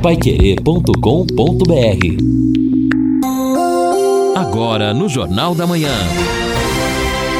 paiquerê.com.br Agora no Jornal da Manhã.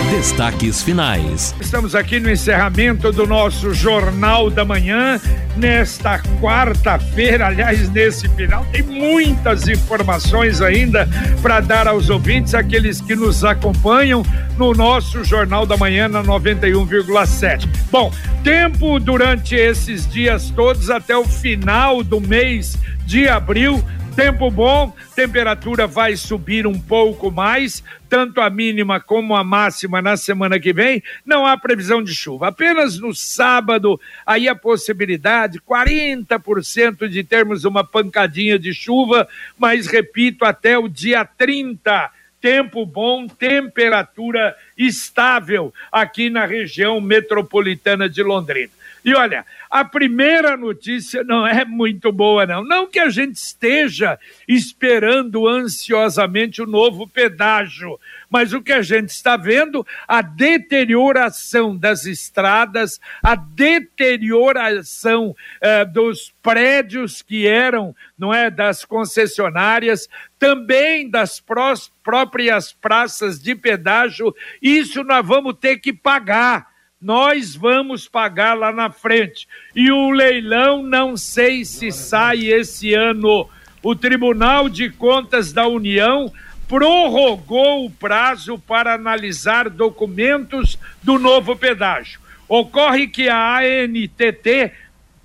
Destaques finais. Estamos aqui no encerramento do nosso Jornal da Manhã, nesta quarta-feira. Aliás, nesse final, tem muitas informações ainda para dar aos ouvintes, aqueles que nos acompanham no nosso Jornal da Manhã na 91,7. Bom, tempo durante esses dias todos até o final do mês de abril Tempo bom, temperatura vai subir um pouco mais, tanto a mínima como a máxima na semana que vem. Não há previsão de chuva. Apenas no sábado, aí a possibilidade, 40% de termos uma pancadinha de chuva, mas repito, até o dia 30 tempo bom, temperatura estável aqui na região metropolitana de Londrina. E olha, a primeira notícia não é muito boa, não. Não que a gente esteja esperando ansiosamente o novo pedágio, mas o que a gente está vendo, a deterioração das estradas, a deterioração eh, dos prédios que eram, não é, das concessionárias, também das prós, próprias praças de pedágio, isso nós vamos ter que pagar nós vamos pagar lá na frente. E o leilão, não sei se sai esse ano. O Tribunal de Contas da União prorrogou o prazo para analisar documentos do novo pedágio. Ocorre que a ANTT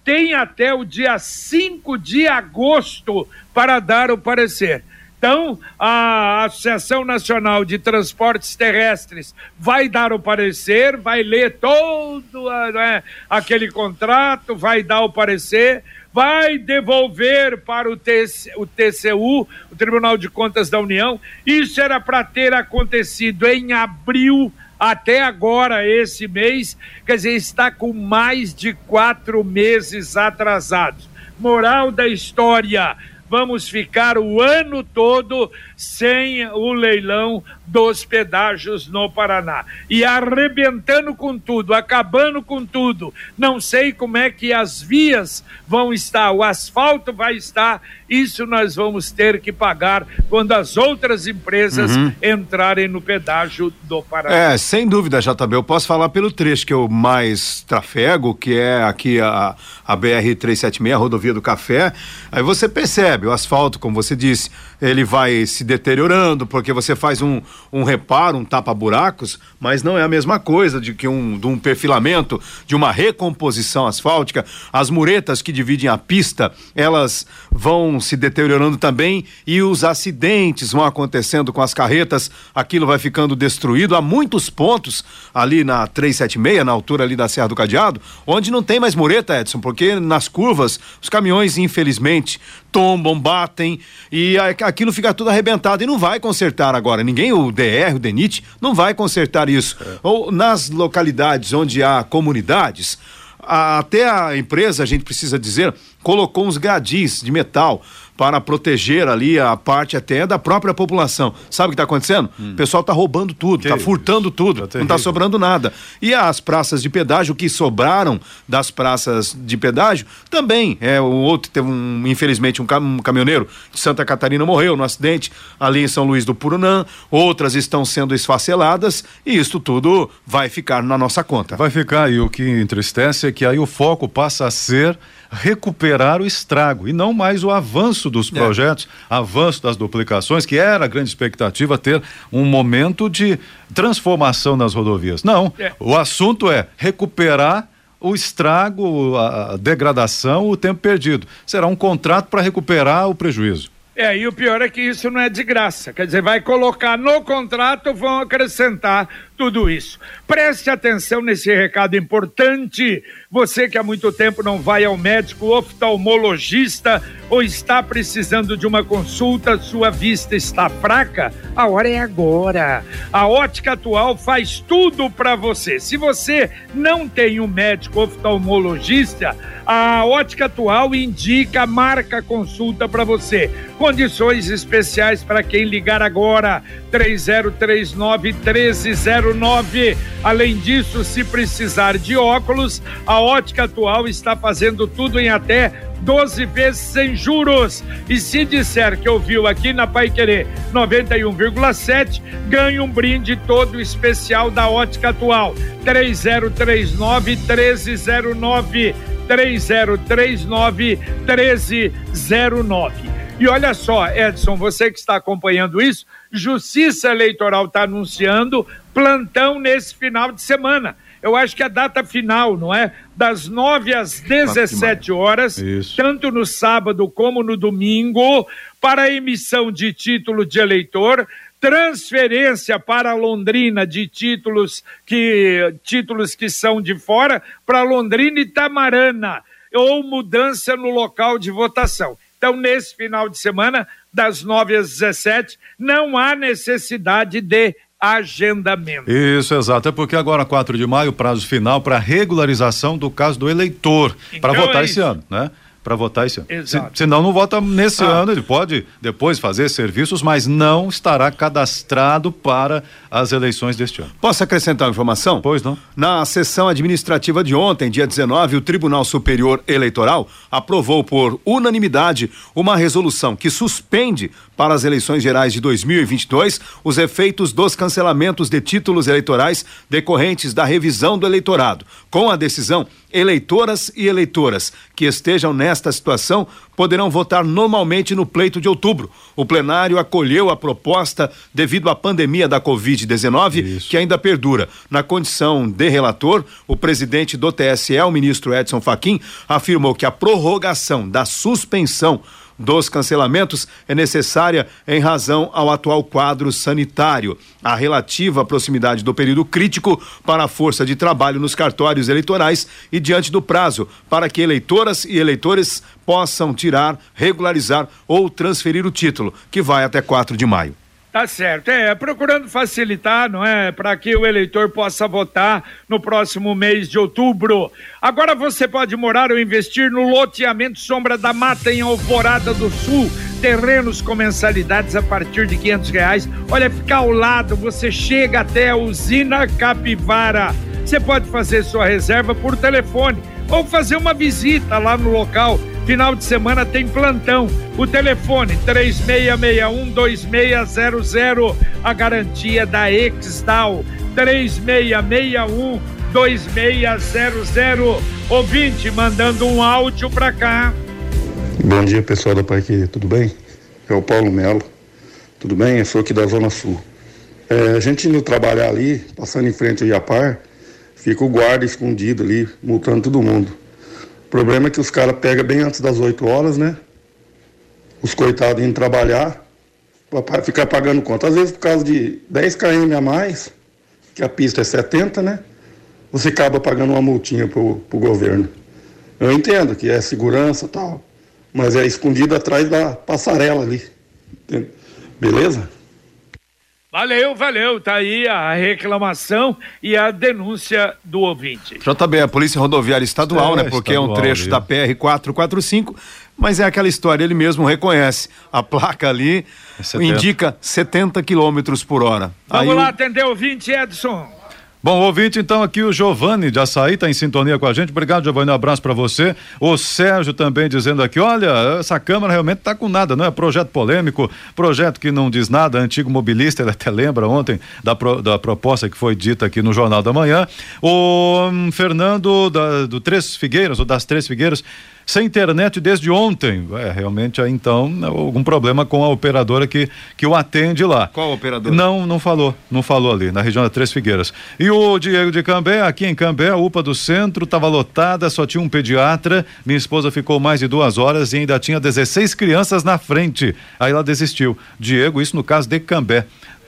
tem até o dia 5 de agosto para dar o parecer. Então, a Associação Nacional de Transportes Terrestres vai dar o parecer, vai ler todo né, aquele contrato, vai dar o parecer, vai devolver para o, TC, o TCU, o Tribunal de Contas da União. Isso era para ter acontecido em abril até agora, esse mês, quer dizer, está com mais de quatro meses atrasados. Moral da história vamos ficar o ano todo sem o leilão dos pedágios no Paraná. E arrebentando com tudo, acabando com tudo. Não sei como é que as vias vão estar, o asfalto vai estar, isso nós vamos ter que pagar quando as outras empresas uhum. entrarem no pedágio do Paraná. É, sem dúvida, JB, eu posso falar pelo trecho que eu mais trafego, que é aqui a, a BR 376, a rodovia do Café. Aí você percebe, o asfalto, como você disse, ele vai se deteriorando, porque você faz um, um reparo, um tapa-buracos, mas não é a mesma coisa de que um, de um perfilamento, de uma recomposição asfáltica. As muretas que dividem a pista, elas vão se deteriorando também e os acidentes vão acontecendo com as carretas, aquilo vai ficando destruído. Há muitos pontos ali na 376, na altura ali da Serra do Cadeado, onde não tem mais mureta, Edson, porque nas curvas os caminhões, infelizmente, tombam, batem e aquilo fica tudo arrebentado e não vai consertar agora. Ninguém, o DR, o DENIT, não vai consertar isso. É. Ou nas localidades onde há comunidades, a, até a empresa, a gente precisa dizer, colocou uns gradis de metal para proteger ali a parte até da própria população. Sabe o que está acontecendo? Hum. O pessoal está roubando tudo, está furtando tudo, tá não está sobrando nada. E as praças de pedágio que sobraram das praças de pedágio também. É, o outro teve um, infelizmente, um, cam um caminhoneiro de Santa Catarina morreu no acidente ali em São Luís do Purunã. Outras estão sendo esfaceladas e isso tudo vai ficar na nossa conta. Vai ficar e o que entristece é que aí o foco passa a ser recuperar o estrago e não mais o avanço dos é. projetos, é. avanço das duplicações, que era a grande expectativa ter um momento de transformação nas rodovias. Não, é. o assunto é recuperar o estrago, a degradação, o tempo perdido. Será um contrato para recuperar o prejuízo. É, e o pior é que isso não é de graça. Quer dizer, vai colocar no contrato, vão acrescentar tudo isso. Preste atenção nesse recado importante. Você que há muito tempo não vai ao médico oftalmologista ou está precisando de uma consulta, sua vista está fraca, a hora é agora. A Ótica Atual faz tudo para você. Se você não tem um médico oftalmologista, a Ótica Atual indica, marca consulta para você. Condições especiais para quem ligar agora. 3039 1309. Além disso, se precisar de óculos, a Ótica Atual está fazendo tudo em até 12 vezes sem juros. E se disser que ouviu aqui na Pai Querer 91,7, ganha um brinde todo especial da Ótica Atual. 3039 1309 3039 1309. E olha só, Edson, você que está acompanhando isso, Justiça Eleitoral está anunciando plantão nesse final de semana. Eu acho que a data final, não é? Das 9 às 17 horas, isso. tanto no sábado como no domingo, para emissão de título de eleitor, transferência para Londrina de títulos que títulos que são de fora para Londrina e Tamarana ou mudança no local de votação. Então, nesse final de semana, das 9 às 17, não há necessidade de agendamento. Isso, exato. É porque agora, 4 de maio, prazo final para regularização do caso do eleitor, então para votar é esse ano, né? Para votar esse ano. Exato. Se, senão não vota nesse ah. ano, ele pode depois fazer serviços, mas não estará cadastrado para as eleições deste ano. Posso acrescentar uma informação? Pois não. Na sessão administrativa de ontem, dia 19, o Tribunal Superior Eleitoral aprovou por unanimidade uma resolução que suspende para as eleições gerais de 2022 os efeitos dos cancelamentos de títulos eleitorais decorrentes da revisão do eleitorado. Com a decisão, eleitoras e eleitoras que estejam nesta situação poderão votar normalmente no pleito de outubro. O plenário acolheu a proposta devido à pandemia da Covid-19, que ainda perdura. Na condição de relator, o presidente do TSE, o ministro Edson Fachin, afirmou que a prorrogação da suspensão dos cancelamentos é necessária em razão ao atual quadro sanitário. A relativa proximidade do período crítico para a força de trabalho nos cartórios eleitorais e diante do prazo para que eleitoras e eleitores possam tirar, regularizar ou transferir o título, que vai até 4 de maio. Tá certo, é, procurando facilitar, não é, para que o eleitor possa votar no próximo mês de outubro. Agora você pode morar ou investir no loteamento Sombra da Mata em Alvorada do Sul. Terrenos com mensalidades a partir de quinhentos reais. Olha, fica ao lado, você chega até a usina Capivara. Você pode fazer sua reserva por telefone ou fazer uma visita lá no local Final de semana tem plantão. O telefone 3661-2600. A garantia da Exdal 3661-2600. Ouvinte mandando um áudio para cá. Bom dia, pessoal da Pai tudo bem? É o Paulo Melo. Tudo bem? Eu sou aqui da Zona Sul. É, a gente indo trabalhar ali, passando em frente ao Iapar, fica o guarda escondido ali, multando todo mundo. Problema é que os caras pegam bem antes das 8 horas, né? Os coitados indo trabalhar, para ficar pagando conta. Às vezes, por causa de 10 km a mais, que a pista é 70, né? Você acaba pagando uma multinha pro, governo. Eu entendo que é segurança tal, mas é escondido atrás da passarela ali. Beleza? Valeu, valeu. Tá aí a reclamação e a denúncia do ouvinte. JB, a Polícia Rodoviária Estadual, é, né? Porque estadual, é um trecho ali. da PR 445, mas é aquela história, ele mesmo reconhece. A placa ali é indica 70 quilômetros por hora. Vamos aí lá o... atender o ouvinte, Edson. Bom, ouvinte, então aqui o Giovanni de Açaí está em sintonia com a gente. Obrigado, Giovanni. Um abraço para você. O Sérgio também dizendo aqui: olha, essa Câmara realmente está com nada, não é? Projeto polêmico, projeto que não diz nada. Antigo mobilista, ele até lembra ontem da, pro, da proposta que foi dita aqui no Jornal da Manhã. O um, Fernando da, do Três Figueiras, ou das Três Figueiras, sem internet desde ontem. É, realmente, então, algum problema com a operadora que, que o atende lá. Qual operadora? Não, não falou, não falou ali, na região da Três Figueiras. E o Diego de Cambé, aqui em Cambé, a UPA do centro estava lotada, só tinha um pediatra. Minha esposa ficou mais de duas horas e ainda tinha 16 crianças na frente. Aí ela desistiu. Diego, isso no caso de Cambé.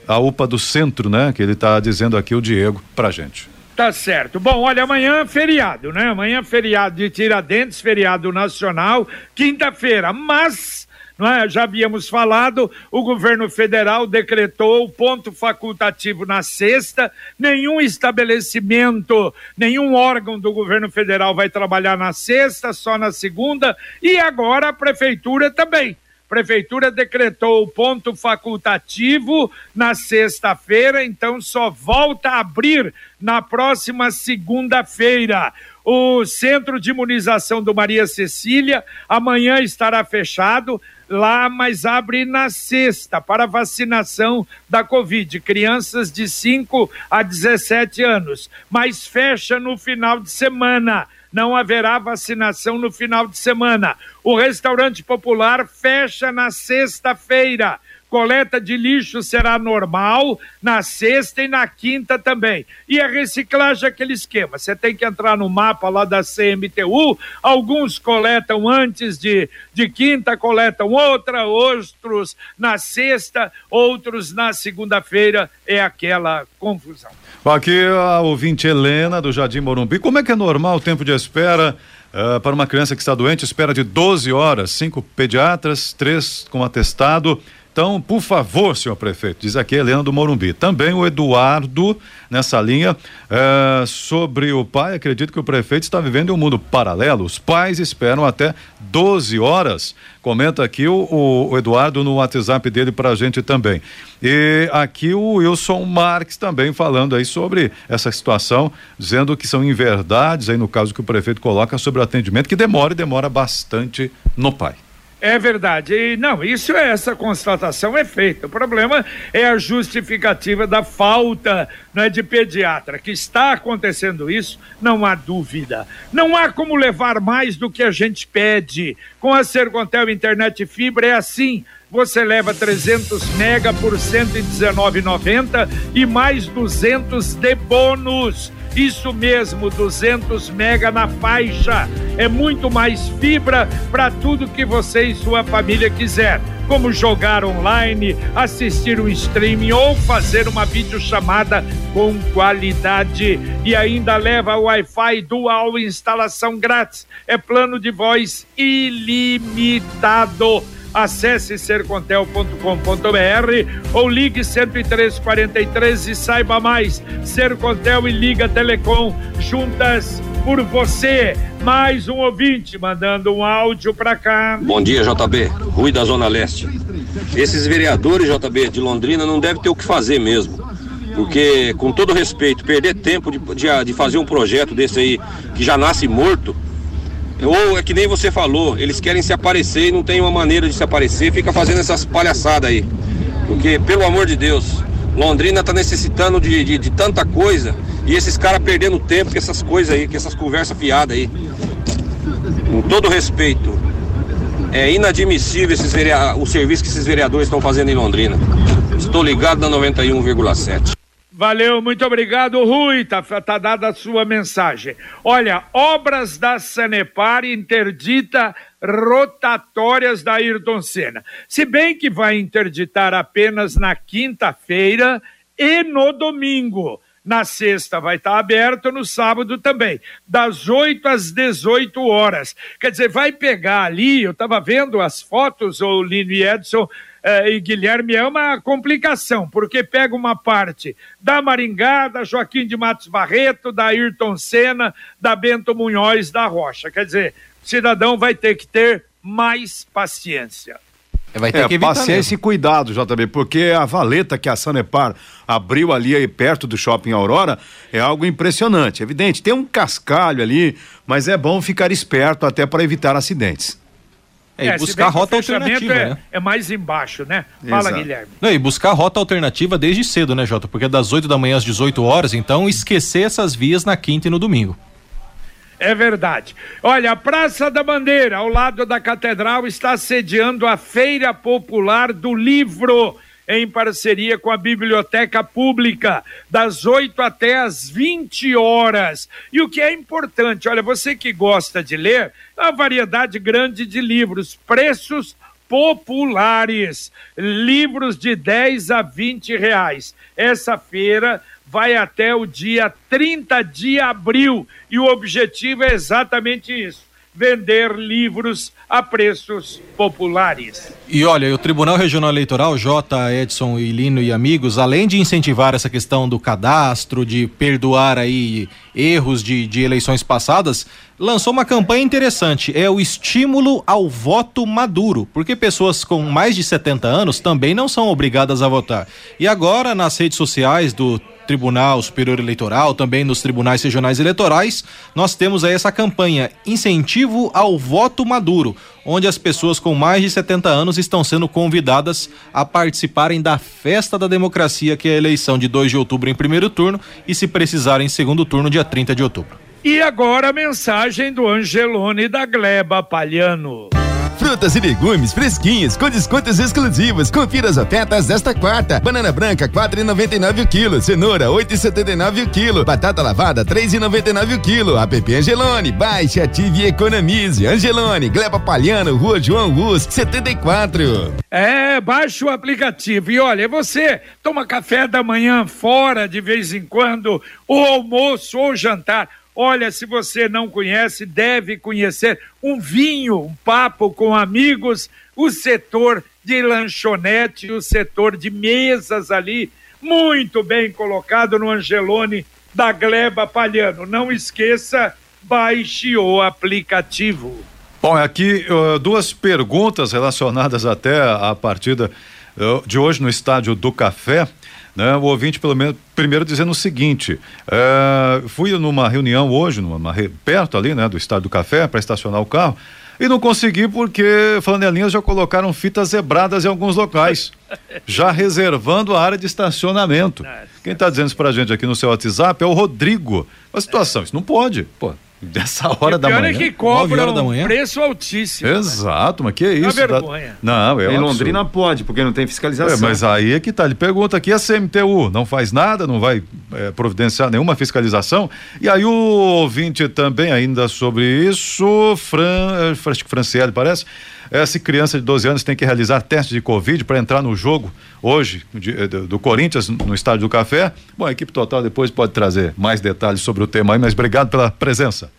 A UPA do centro, né? Que ele está dizendo aqui, o Diego, pra gente. Tá certo. Bom, olha, amanhã é feriado, né? Amanhã é feriado de Tiradentes, feriado nacional, quinta-feira, mas. Não é? Já havíamos falado, o governo federal decretou ponto facultativo na sexta, nenhum estabelecimento, nenhum órgão do governo federal vai trabalhar na sexta, só na segunda, e agora a prefeitura também. Prefeitura decretou o ponto facultativo na sexta-feira, então só volta a abrir na próxima segunda-feira. O centro de imunização do Maria Cecília amanhã estará fechado lá, mas abre na sexta para vacinação da Covid, crianças de 5 a 17 anos, mas fecha no final de semana. Não haverá vacinação no final de semana. O restaurante popular fecha na sexta-feira coleta de lixo será normal na sexta e na quinta também. E a reciclagem é aquele esquema. Você tem que entrar no mapa lá da CMTU. Alguns coletam antes de, de quinta, coletam outra, outros na sexta, outros na segunda-feira. É aquela confusão. Aqui a ouvinte Helena do Jardim Morumbi. Como é que é normal o tempo de espera? Uh, para uma criança que está doente, espera de 12 horas, cinco pediatras, três com atestado. Então, por favor, senhor prefeito, diz aqui Helena do Morumbi. Também o Eduardo, nessa linha, é, sobre o pai, acredito que o prefeito está vivendo em um mundo paralelo. Os pais esperam até 12 horas. Comenta aqui o, o, o Eduardo no WhatsApp dele para a gente também. E aqui o Wilson Marques também falando aí sobre essa situação, dizendo que são inverdades, aí no caso que o prefeito coloca sobre o atendimento, que demora e demora bastante no pai. É verdade. E, não, isso é essa constatação é feita. O problema é a justificativa da falta né, de pediatra. Que está acontecendo isso, não há dúvida. Não há como levar mais do que a gente pede. Com a Sercontel Internet Fibra é assim. Você leva 300 mega por R$ 119,90 e mais 200 de bônus. Isso mesmo, 200 mega na faixa. É muito mais fibra para tudo que você e sua família quiser, como jogar online, assistir um streaming ou fazer uma videochamada com qualidade. E ainda leva Wi-Fi dual instalação grátis. É plano de voz ilimitado Acesse sercontel.com.br ou ligue 10343 e saiba mais. Sercontel e Liga Telecom juntas por você. Mais um ouvinte mandando um áudio para cá. Bom dia, JB. Rui da Zona Leste. Esses vereadores, JB, de Londrina não devem ter o que fazer mesmo. Porque, com todo respeito, perder tempo de, de, de fazer um projeto desse aí que já nasce morto ou é que nem você falou, eles querem se aparecer e não tem uma maneira de se aparecer, fica fazendo essas palhaçadas aí. Porque, pelo amor de Deus, Londrina tá necessitando de, de, de tanta coisa e esses caras perdendo tempo com essas coisas aí, com essas conversas fiadas aí. Com todo respeito, é inadmissível esses o serviço que esses vereadores estão fazendo em Londrina. Estou ligado na 91,7. Valeu, muito obrigado, Rui. Tá, tá dada a sua mensagem. Olha, obras da Sanepar interdita rotatórias da Ayrton Senna. Se bem que vai interditar apenas na quinta-feira e no domingo. Na sexta vai estar aberto, no sábado também, das 8 às 18 horas. Quer dizer, vai pegar ali, eu estava vendo as fotos, o Lino e Edson, eh, e Guilherme é uma complicação, porque pega uma parte da Maringá, da Joaquim de Matos Barreto, da Ayrton Senna, da Bento Munhoz da Rocha. Quer dizer, o cidadão vai ter que ter mais paciência. Vai ter é, que paciência mesmo. e cuidado, JB, porque a valeta que a Sanepar abriu ali aí perto do Shopping Aurora é algo impressionante. Evidente, tem um cascalho ali, mas é bom ficar esperto até para evitar acidentes. É, e buscar rota alternativa. É, né? é, mais embaixo, né? Fala, Exato. Guilherme. Não, e buscar rota alternativa desde cedo, né, Jota? Porque é das 8 da manhã às 18 horas, então esquecer essas vias na quinta e no domingo. É verdade. Olha, a Praça da Bandeira, ao lado da Catedral, está sediando a Feira Popular do Livro em parceria com a Biblioteca Pública, das 8 até as 20 horas. E o que é importante, olha, você que gosta de ler, uma variedade grande de livros, preços populares, livros de 10 a 20 reais. Essa feira vai até o dia 30 de abril e o objetivo é exatamente isso vender livros a preços populares. E olha, o Tribunal Regional Eleitoral, J. Edson e Lino e amigos, além de incentivar essa questão do cadastro, de perdoar aí erros de, de eleições passadas, lançou uma campanha interessante, é o estímulo ao voto maduro, porque pessoas com mais de 70 anos também não são obrigadas a votar. E agora, nas redes sociais do Tribunal Superior Eleitoral, também nos tribunais regionais eleitorais, nós temos aí essa campanha Incentivo ao Voto Maduro, onde as pessoas com mais de 70 anos estão sendo convidadas a participarem da festa da democracia, que é a eleição de 2 de outubro em primeiro turno e, se precisarem, em segundo turno, dia 30 de outubro. E agora a mensagem do Angelone da Gleba Palhano. Frutas e legumes fresquinhos com descontos exclusivos. Confira as ofertas desta quarta. Banana branca 4,99 o quilo. Cenoura 8,79 o quilo. Batata lavada 3,99 o quilo. App Angelone. Baixe, ative e economize. Angelone, Gleba Palhano, Rua João Rus, 74. É, baixe o aplicativo e olha, você toma café da manhã fora de vez em quando, ou almoço ou jantar Olha, se você não conhece, deve conhecer um vinho, um papo com amigos, o setor de lanchonete, o setor de mesas ali, muito bem colocado no Angelone da Gleba Palhano. Não esqueça, baixe o aplicativo. Bom, aqui uh, duas perguntas relacionadas até à partida de hoje no Estádio do Café. Né? O ouvinte, pelo menos, primeiro dizendo o seguinte: é, fui numa reunião hoje, numa, perto ali, né, do Estádio do Café, para estacionar o carro. E não consegui porque flanelinhas já colocaram fitas zebradas em alguns locais, já reservando a área de estacionamento. Quem está dizendo isso para a gente aqui no seu WhatsApp é o Rodrigo. A situação, isso não pode. Pô, Dessa hora da manhã. é que cobra um preço altíssimo. Né? Exato, né? mas que é isso? Uma vergonha. Não, é Em Londrina pode, porque não tem fiscalização. É, mas aí é que tá. Ele pergunta aqui, a CMTU não faz nada, não vai é, providenciar nenhuma fiscalização. E aí o ouvinte também, ainda sobre isso, Fran, é, Franciele parece, essa criança de 12 anos tem que realizar teste de Covid para entrar no jogo hoje de, eh, do, do, Corinthians no Estádio do Café. Bom, a equipe total depois pode trazer mais detalhes sobre o tema aí, mas obrigado pela presença.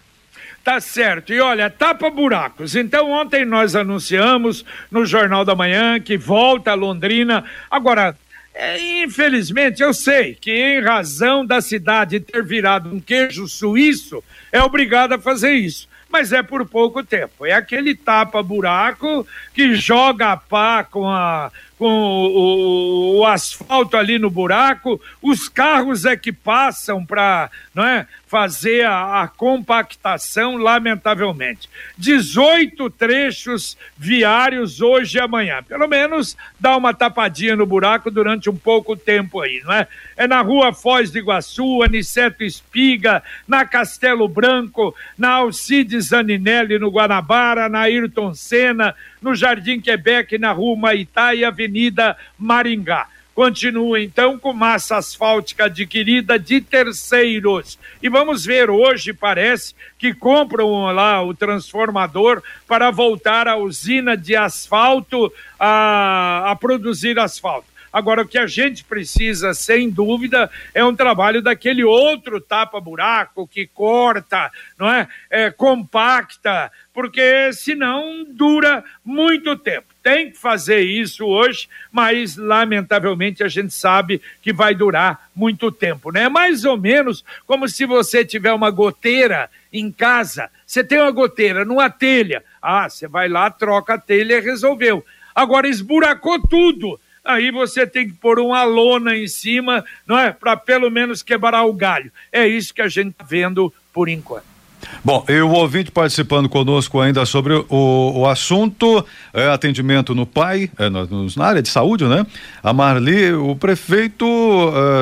Tá certo. E olha, tapa buracos. Então, ontem nós anunciamos no Jornal da Manhã que volta a Londrina. Agora, é, infelizmente, eu sei que em razão da cidade ter virado um queijo suíço, é obrigado a fazer isso mas é por pouco tempo. É aquele tapa-buraco que joga a pá com, a, com o, o, o, asfalto ali no buraco, os carros é que passam para não é, fazer a, a, compactação, lamentavelmente. 18 trechos viários hoje e amanhã. Pelo menos dá uma tapadinha no buraco durante um pouco tempo aí, não é? É na rua Foz do Iguaçu, Aniceto Espiga, na Castelo Branco, na Alcides Aninelli, no Guanabara, na Ayrton Senna, no Jardim Quebec, na rua Maitá e Avenida Maringá continua então com massa asfáltica adquirida de terceiros. E vamos ver, hoje parece que compram lá o transformador para voltar a usina de asfalto a, a produzir asfalto. Agora, o que a gente precisa, sem dúvida, é um trabalho daquele outro tapa-buraco que corta, não é? é? Compacta, porque senão dura muito tempo. Tem que fazer isso hoje, mas lamentavelmente a gente sabe que vai durar muito tempo, né? Mais ou menos como se você tiver uma goteira em casa, você tem uma goteira numa telha, ah, você vai lá, troca a telha e resolveu. Agora esburacou tudo aí você tem que pôr uma lona em cima, não é? Para pelo menos quebrar o galho. É isso que a gente está vendo por enquanto. Bom, e o ouvinte participando conosco ainda sobre o, o assunto é, atendimento no PAI, é, na área de saúde, né? A Marli, o prefeito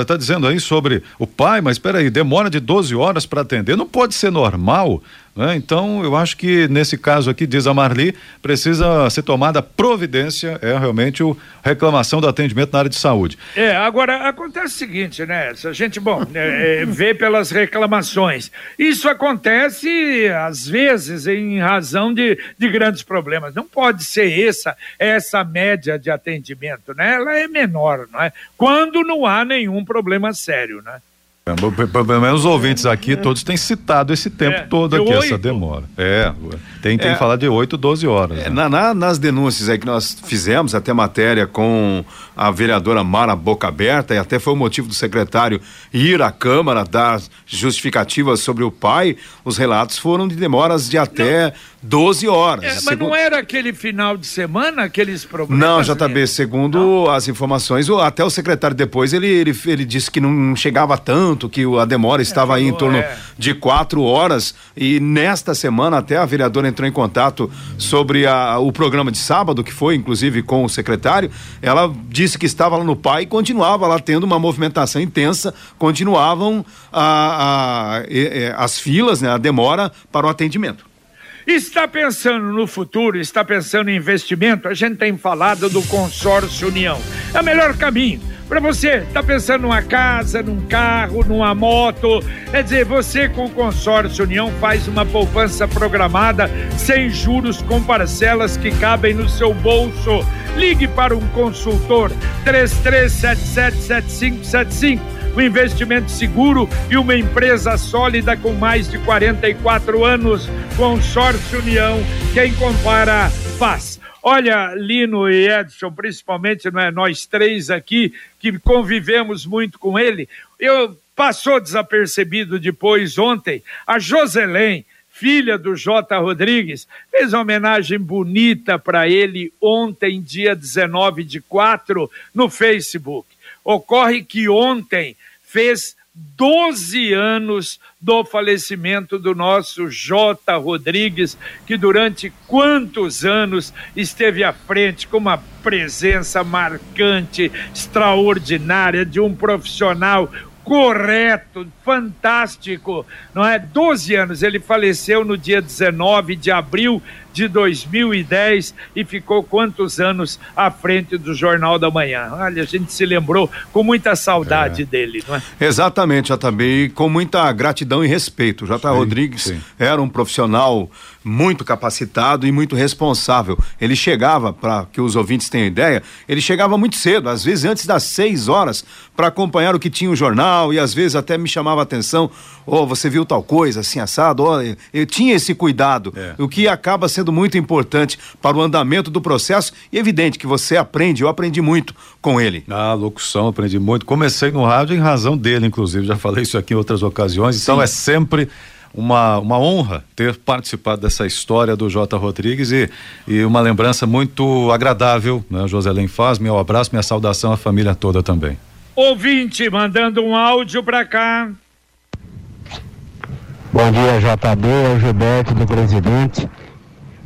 está é, dizendo aí sobre o PAI, mas espera aí, demora de 12 horas para atender, não pode ser normal né? Então, eu acho que nesse caso aqui, diz a Marli, precisa ser tomada providência, é realmente o reclamação do atendimento na área de saúde. É, agora acontece o seguinte, né? A gente, bom, é, é, vê pelas reclamações. Isso acontece, às vezes, em razão de, de grandes problemas. Não pode ser essa, essa média de atendimento, né? Ela é menor, não é? Quando não há nenhum problema sério, né? É, Pelo menos os ouvintes aqui, todos têm citado esse tempo É, todo aqui, essa oito. demora. É, tem, tem É. que falar de 8, 12 horas. É, né? na- na- nas denúncias aí que nós fizemos, até matéria com a vereadora Mara Boca Aberta, e até foi o motivo do secretário ir à Câmara dar justificativas sobre o pai, os relatos foram de demoras de até 12 horas. É, mas Segundo- não era aquele final de semana, aqueles problemas? Não? JB, segundo as informações, o- até o secretário depois ele, ele, ele disse que não chegava tanto, que a demora estava aí em torno é. de quatro horas. E nesta semana até a vereadora entrou em contato sobre a- o programa de sábado, que foi inclusive com o secretário. Ela disse que estava lá no pai e continuava lá tendo uma movimentação intensa, continuavam a- a- as filas, né, a demora para o atendimento. Está pensando no futuro, está pensando em investimento? A gente tem falado do consórcio União. É o melhor caminho. Para você, está pensando numa casa, num carro, numa moto? Quer dizer, você com o consórcio União faz uma poupança programada, sem juros, com parcelas que cabem no seu bolso. Ligue para um consultor 33777575 um investimento seguro e uma empresa sólida com mais de 44 anos. Consórcio União, quem compara faz. Olha, Lino e Edson, principalmente não é, nós três aqui que convivemos muito com ele, eu passou desapercebido depois ontem a Joselém, filha do J. Rodrigues, fez uma homenagem bonita para ele ontem, dia 19 de 4, no Facebook. Ocorre que ontem fez 12 anos do falecimento do nosso J. Rodrigues, que durante quantos anos esteve à frente com uma presença marcante, extraordinária de um profissional correto, fantástico, não é? 12 anos, ele faleceu no dia 19 de abril de 2010 e ficou quantos anos à frente do Jornal da Manhã? Olha, a gente se lembrou com muita saudade dele, não é? Exatamente, JB, e com muita gratidão e respeito. O J. Rodrigues sim. era um profissional muito capacitado e muito responsável. Ele chegava, para que os ouvintes tenham ideia, ele chegava muito cedo, às vezes antes das seis horas, para acompanhar o que tinha o jornal e às vezes até me chamava a atenção. Oh, você viu tal coisa, assim, assado? Oh, eu, eu tinha esse cuidado, É. o que acaba sendo muito importante para o andamento do processo e evidente que você aprende, eu aprendi muito com ele. Ah, locução, aprendi muito. Comecei no rádio em razão dele, inclusive. Já falei isso aqui em outras ocasiões. Então Sim. é sempre uma, uma honra ter participado dessa história do J. Rodrigues e, e uma lembrança muito agradável, né? Joselém faz. Meu abraço, minha saudação à família toda também. Ouvinte mandando um áudio para cá. Bom dia, JB, é o Gilberto do Presidente.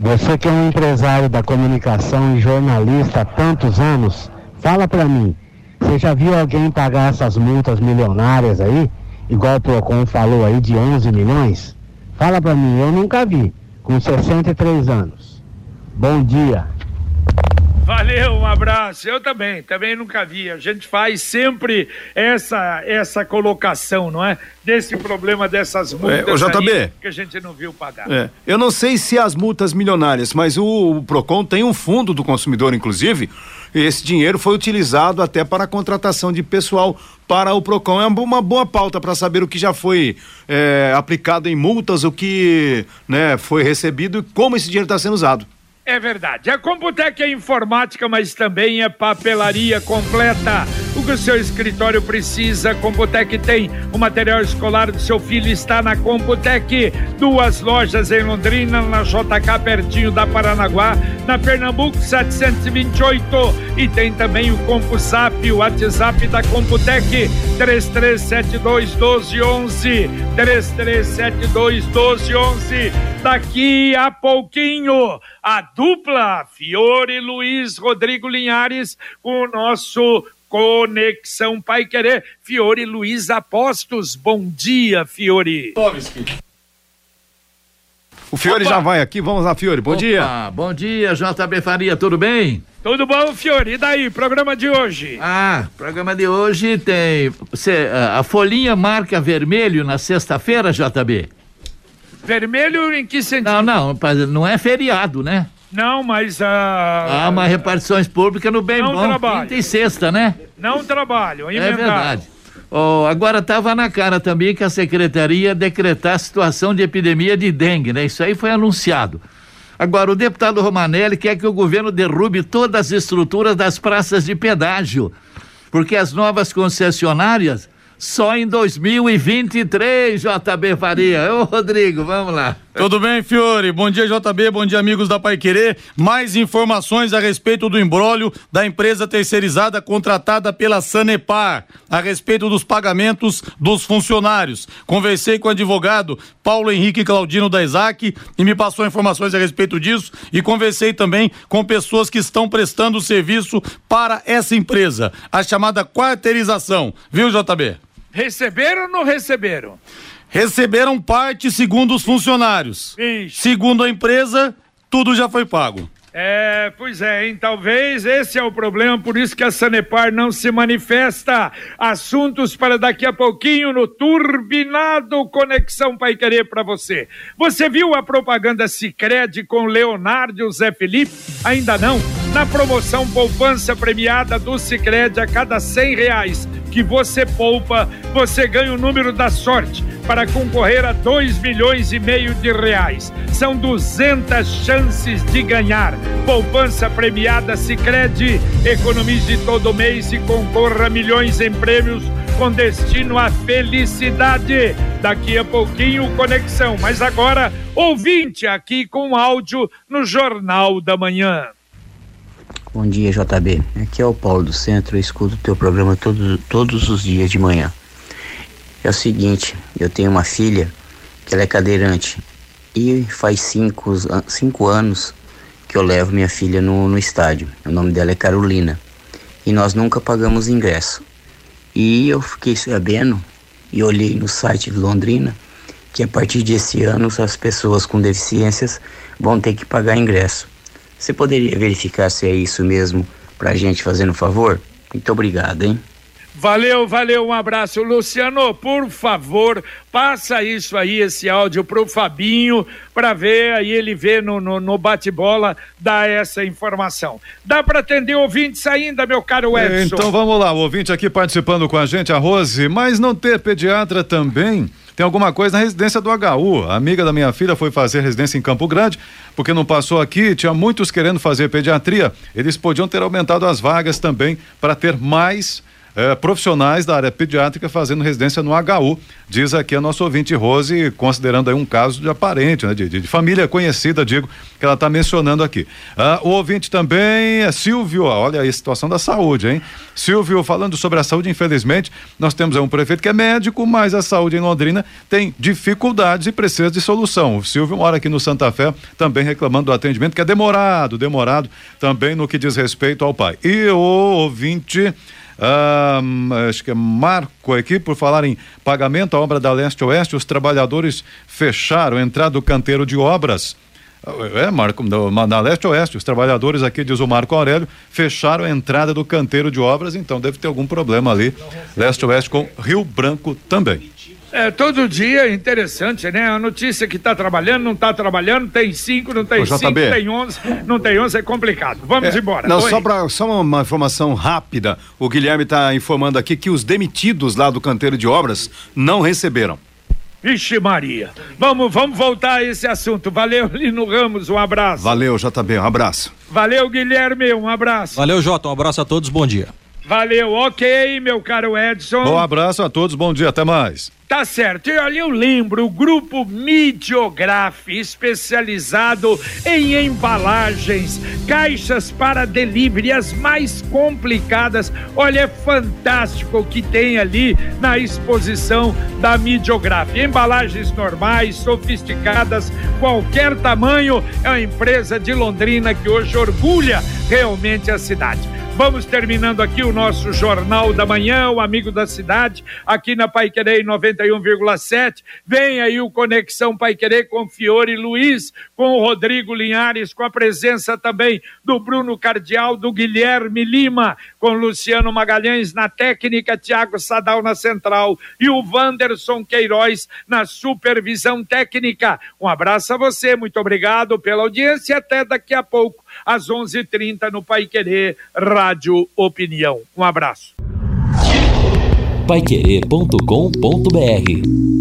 Você que é um empresário da comunicação e jornalista há tantos anos, fala pra mim, você já viu alguém pagar essas multas milionárias aí? Igual o Procon falou aí de 11 milhões? Fala pra mim, eu nunca vi, com 63 anos. Bom dia. Valeu, um abraço. Eu também, também nunca vi. A gente faz sempre essa essa colocação, não é? Desse problema dessas multas ô, JB. aí que a gente não viu pagar. É, eu não sei se as multas milionárias, mas o, o Procon tem um fundo do consumidor, inclusive. e Esse dinheiro foi utilizado até para a contratação de pessoal para o Procon. É uma, uma boa pauta para saber o que já foi é, aplicado em multas, o que né, foi recebido e como esse dinheiro está sendo usado. É verdade. A Computec é informática, mas também é papelaria completa. O que o seu escritório precisa, Computec tem. O material escolar do seu filho está na Computec. Duas lojas em Londrina, na JK, pertinho da Paranaguá, na Pernambuco 728. E tem também o CompuSap, o WhatsApp da Computec, 3372 1211. 3372 1211. Daqui a pouquinho, a dupla Fiore Luiz Rodrigo Linhares com o nosso Conexão Pai Querer. Fiore Luiz Apostos. Bom dia, Fiore. O Fiore já vai aqui, vamos lá, Fiore, bom dia. Opa, Bom dia, JB Faria, tudo bem? Tudo bom, Fiore? E daí, programa de hoje? Ah, programa de hoje tem cê, a folhinha marca vermelho na sexta-feira, JB? Vermelho em que sentido? Não, não, não é feriado, né? Não, mas ah, Há uma repartições públicas no bem Não bom, trabalho. quinta e sexta, né? não trabalho, É emendado. verdade. Oh, agora estava na cara também que a secretaria ia decretar situação de epidemia de dengue, né? Isso aí foi anunciado. Agora, o deputado Romanelli quer que o governo derrube todas as estruturas das praças de pedágio, porque as novas concessionárias só em 2023, JB Faria. Ô, Rodrigo, vamos lá. Tudo bem, Fiore? Bom dia, JB. Bom dia, amigos da Pai Querer. Mais informações a respeito do embrólio da empresa terceirizada contratada pela Sanepar, a respeito dos pagamentos dos funcionários. Conversei com o advogado Paulo Henrique Claudino da Isaac e me passou informações a respeito disso e conversei também com pessoas que estão prestando serviço para essa empresa, a chamada quarteirização. Viu, JB? Receberam ou não receberam? Receberam parte segundo os funcionários. Segundo a empresa, tudo já foi pago. É, pois é, hein? Talvez esse é o problema, por isso que a Sanepar não se manifesta. Assuntos para daqui a pouquinho no Turbinado Conexão Pai Querer para você. Você viu a propaganda Cicred com Leonardo e o Zé Felipe? Ainda não? Na promoção Poupança Premiada do Cicred, a cada cem reais que você poupa, você ganha o número da sorte para concorrer a 2 milhões e meio de reais. São 200 chances de ganhar. Poupança premiada Sicredi, economize todo mês e concorra a milhões em prêmios com destino à felicidade. Daqui a pouquinho conexão, mas agora ouvinte aqui com áudio no Jornal da Manhã. Bom dia, JB. Aqui é o Paulo do Centro. Eu escuto o teu programa todos, todos os dias de manhã. É o seguinte, eu tenho uma filha que ela é cadeirante e faz cinco, cinco anos que eu levo minha filha no, no estádio. O nome dela é Carolina. E nós nunca pagamos ingresso. E eu fiquei sabendo e olhei no site de Londrina que a partir desse ano as pessoas com deficiências vão ter que pagar ingresso. Você poderia verificar se é isso mesmo para a gente fazendo um favor? Muito obrigado, hein? Valeu, valeu, um abraço. Luciano, por favor, passa isso aí, esse áudio pro Fabinho, para ver, aí ele vê no, no, no bate-bola, dá essa informação. Dá para atender ouvintes ainda, meu caro Edson? Então vamos lá, o ouvinte aqui participando com a gente, a Rose, mas não ter pediatra também tem alguma coisa na residência do HU. A amiga da minha filha foi fazer residência em Campo Grande, porque não passou aqui, tinha muitos querendo fazer pediatria. Eles podiam ter aumentado as vagas também para ter mais eh, profissionais da área pediátrica fazendo residência no HU, diz aqui a nossa ouvinte Rose, considerando aí um caso de aparente, né, de, de, família conhecida, digo, que ela está mencionando aqui. Ah, o ouvinte também é Silvio, olha aí a situação da saúde, hein? Silvio, falando sobre a saúde, infelizmente, nós temos um prefeito que é médico, mas a saúde em Londrina tem dificuldades e precisa de solução. O Silvio mora aqui no Santa Fé, também reclamando do atendimento, que é demorado, demorado, também no que diz respeito ao pai. E o ouvinte. Ah, acho que é Marco aqui, por falar em pagamento, a obra da Leste Oeste, os trabalhadores fecharam a entrada do canteiro de obras. É, Marco, na Leste Oeste, os trabalhadores aqui, diz o Marco Aurélio, fecharam a entrada do canteiro de obras, então deve ter algum problema ali. Leste Oeste com Rio Branco também. É, todo dia é interessante, né? A notícia que está trabalhando, não está trabalhando, tem cinco, não tem Ô, cinco, JB. tem onze, não tem onze, é complicado. Vamos É, embora. Não, Oi. só, pra, só uma, uma informação rápida. O Guilherme está informando aqui que os demitidos lá do canteiro de obras não receberam. Vixe Maria. Vamos, vamos voltar a esse assunto. Valeu, Lino Ramos, um abraço. Valeu, JB, um abraço. Valeu, Guilherme, um abraço. Valeu, Jota. Um abraço a todos, bom dia. Valeu, ok, meu caro Edson. Bom abraço a todos, bom dia, até mais. Tá certo. E olha, eu lembro o grupo Midiograf, especializado em embalagens, caixas para delivery, as mais complicadas. Olha, é fantástico o que tem ali na exposição da Midiograf. Embalagens normais, sofisticadas, qualquer tamanho. É uma empresa de Londrina que hoje orgulha realmente a cidade. Vamos terminando aqui o nosso Jornal da Manhã, o Amigo da Cidade, aqui na Pai Querer 91,7. Vem aí o Conexão Pai Querer com Fiore Luiz, com o Rodrigo Linhares, com a presença também do Bruno Cardial, do Guilherme Lima, com Luciano Magalhães na técnica, Tiago Sadal na central e o Wanderson Queiroz na supervisão técnica. Um abraço a você, muito obrigado pela audiência e até daqui a pouco às 11:30 no Pai Querer Rádio Opinião. Um abraço. paiquerê.com.br